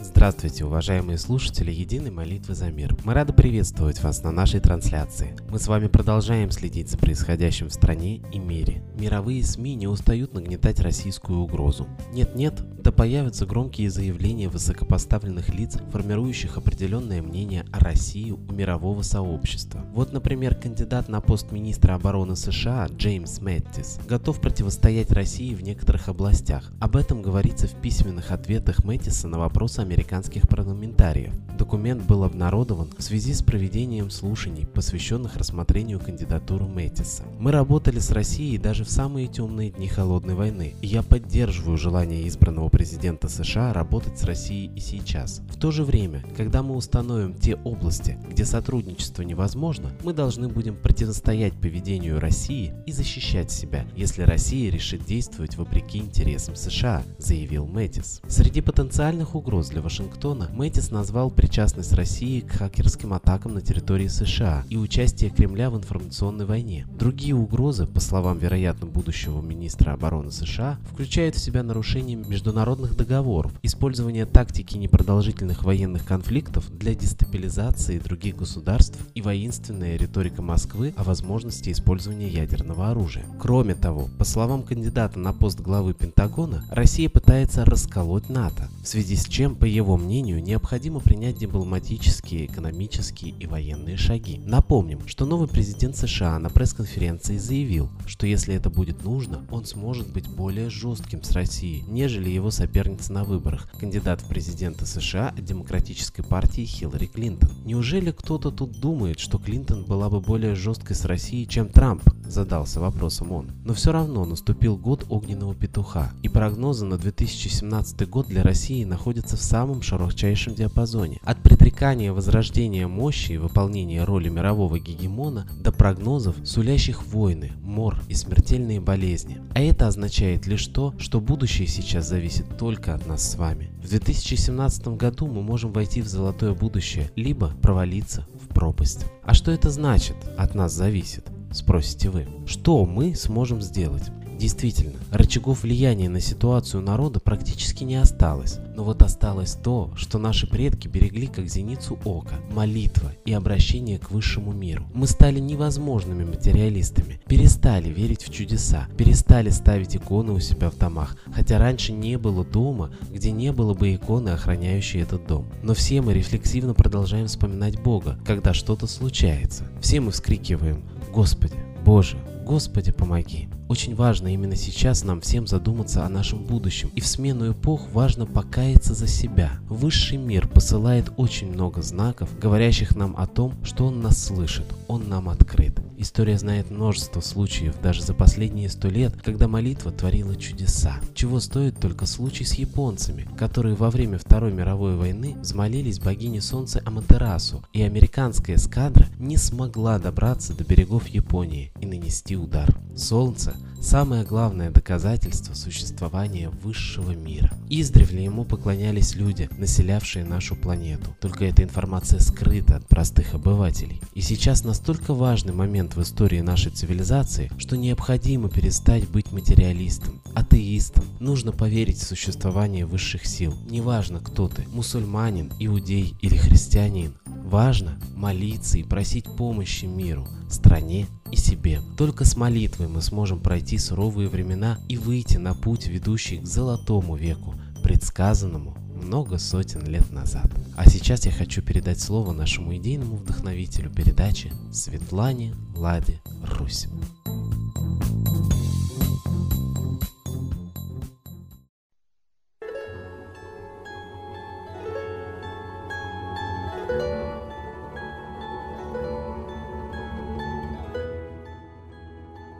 Здравствуйте, уважаемые слушатели Единой молитвы за мир. Мы рады приветствовать вас на нашей трансляции. Мы с вами продолжаем следить за происходящим в стране и мире. Мировые СМИ не устают нагнетать российскую угрозу. Нет-нет, да появятся громкие заявления высокопоставленных лиц, формирующих определенное мнение о России у мирового сообщества. Вот, например, кандидат на пост министра обороны США Джеймс Мэттис готов противостоять России в некоторых областях. Об этом говорится в письменных ответах Мэттиса на вопросы американских парламентариев. Документ был обнародован в связи с проведением слушаний, посвященных рассмотрению кандидатуры Мэтиса. Мы работали с Россией даже в самые темные дни холодной войны, и я поддерживаю желание избранного президента США работать с Россией и сейчас. В то же время, когда мы установим те области, где сотрудничество невозможно, мы должны будем противостоять поведению России и защищать себя, если Россия решит действовать вопреки интересам США, заявил Мэтис. Среди потенциальных угроз для Вашингтона Мэтис назвал причастность России к хакерским атакам на территории США и участие Кремля в информационной войне. Другие угрозы, по словам вероятно будущего министра обороны США, включают в себя нарушение международных договоров, использование тактики непродолжительных военных конфликтов для дестабилизации других государств и воинственная риторика Москвы о возможности использования ядерного оружия. Кроме того, по словам кандидата на пост главы Пентагона, Россия пытается расколоть НАТО, в связи с чем, по его мнению, необходимо принять дипломатические, экономические и военные шаги. Напомним, что новый президент США на пресс-конференции заявил, что если это будет нужно, он сможет быть более жестким с Россией, нежели его соперница на выборах, кандидат в президенты США от Демократической партии Хиллари Клинтон. Неужели кто-то тут думает, что Клинтон была бы более жесткой с Россией, чем Трамп? Задался вопросом он. Но все равно наступил год огненного петуха, и прогнозы на 2017 год для России находятся в самом широчайшем диапазоне. От предрекания возрождения мощи и выполнения роли мирового гегемона до прогнозов, сулящих войны, мор и смертельные болезни. А это означает лишь то, что будущее сейчас зависит только от нас с вами. В 2017 году мы можем войти в золотое будущее, либо провалиться в пропасть. А что это значит? От нас зависит. Спросите вы. Что мы сможем сделать? Действительно, рычагов влияния на ситуацию народа практически не осталось. Но вот осталось то, что наши предки берегли как зеницу ока – молитва и обращение к высшему миру. Мы стали невозможными материалистами, перестали верить в чудеса, перестали ставить иконы у себя в домах, хотя раньше не было дома, где не было бы иконы, охраняющей этот дом. Но все мы рефлексивно продолжаем вспоминать Бога, когда что-то случается. Все мы вскрикиваем «Господи, Боже, Господи, помоги!» Очень важно именно сейчас нам всем задуматься о нашем будущем, и в смену эпох важно покаяться за себя. Высший мир посылает очень много знаков, говорящих нам о том, что он нас слышит, он нам открыт. История знает множество случаев, даже за последние сто лет, когда молитва творила чудеса. Чего стоит только случай с японцами, которые во время Второй мировой войны взмолились богине солнца Аматерасу, и американская эскадра не смогла добраться до берегов Японии и нанести удар. Солнце – самое главное доказательство существования высшего мира. Издревле ему поклонялись люди, населявшие нашу планету. Только эта информация скрыта от простых обывателей. И сейчас настолько важный момент в истории нашей цивилизации, что необходимо перестать быть материалистом, атеистом. Нужно поверить в существование высших сил. Неважно, кто ты – мусульманин, иудей или христианин. Важно молиться и просить помощи миру, стране и себе. Только с молитвой мы сможем пройти суровые времена и выйти на путь, ведущий к золотому веку, предсказанному много сотен лет назад. А сейчас я хочу передать слово нашему идейному вдохновителю передачи Светлане Ладе Русь.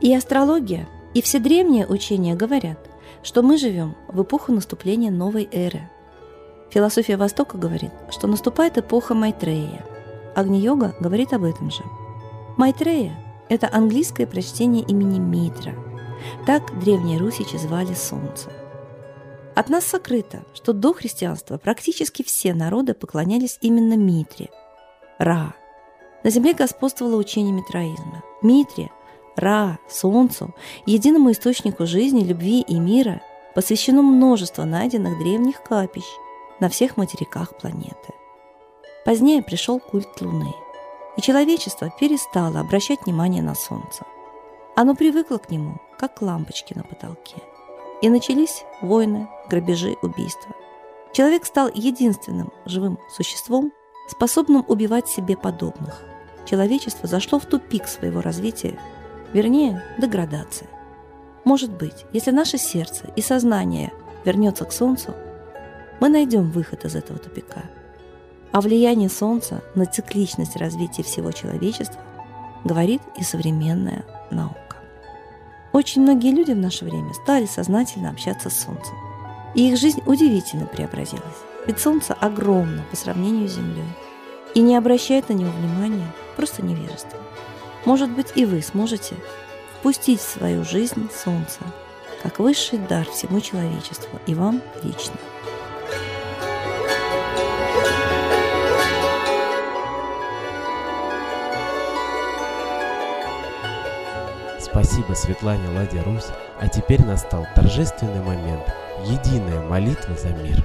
И астрология, и все древние учения говорят, что мы живем в эпоху наступления новой эры. Философия Востока говорит, что наступает эпоха Майтрея. Агни-йога говорит об этом же. Майтрея – это английское прочтение имени Митра. Так древние русичи звали солнце. От нас сокрыто, что до христианства практически все народы поклонялись именно Митре, Ра. На земле господствовало учение митраизма. Митре, Ра, Солнцу, единому источнику жизни, любви и мира, посвящено множество найденных древних капищ на всех материках планеты. Позднее пришел культ Луны, и человечество перестало обращать внимание на Солнце. Оно привыкло к нему, как к лампочке на потолке – и начались войны, грабежи, убийства. Человек стал единственным живым существом, способным убивать себе подобных. Человечество зашло в тупик своего развития, вернее, деградация. Может быть, если наше сердце и сознание вернется к Солнцу, мы найдем выход из этого тупика. О влиянии Солнца на цикличность развития всего человечества говорит и современная наука. Очень многие люди в наше время стали сознательно общаться с Солнцем. И их жизнь удивительно преобразилась. Ведь Солнце огромно по сравнению с Землей. И не обращает на него внимания просто невежество. Может быть, и вы сможете впустить в свою жизнь Солнце, как высший дар всему человечеству и вам лично. Спасибо Светлане Ладе Русь, а теперь настал торжественный момент – единая молитва за мир.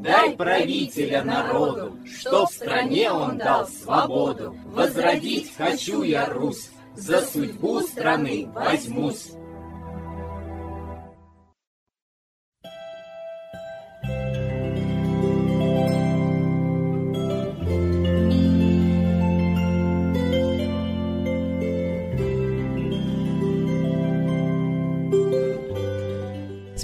дай правителя народу, что в стране он дал свободу. Возродить хочу я Русь, за судьбу страны возьмусь.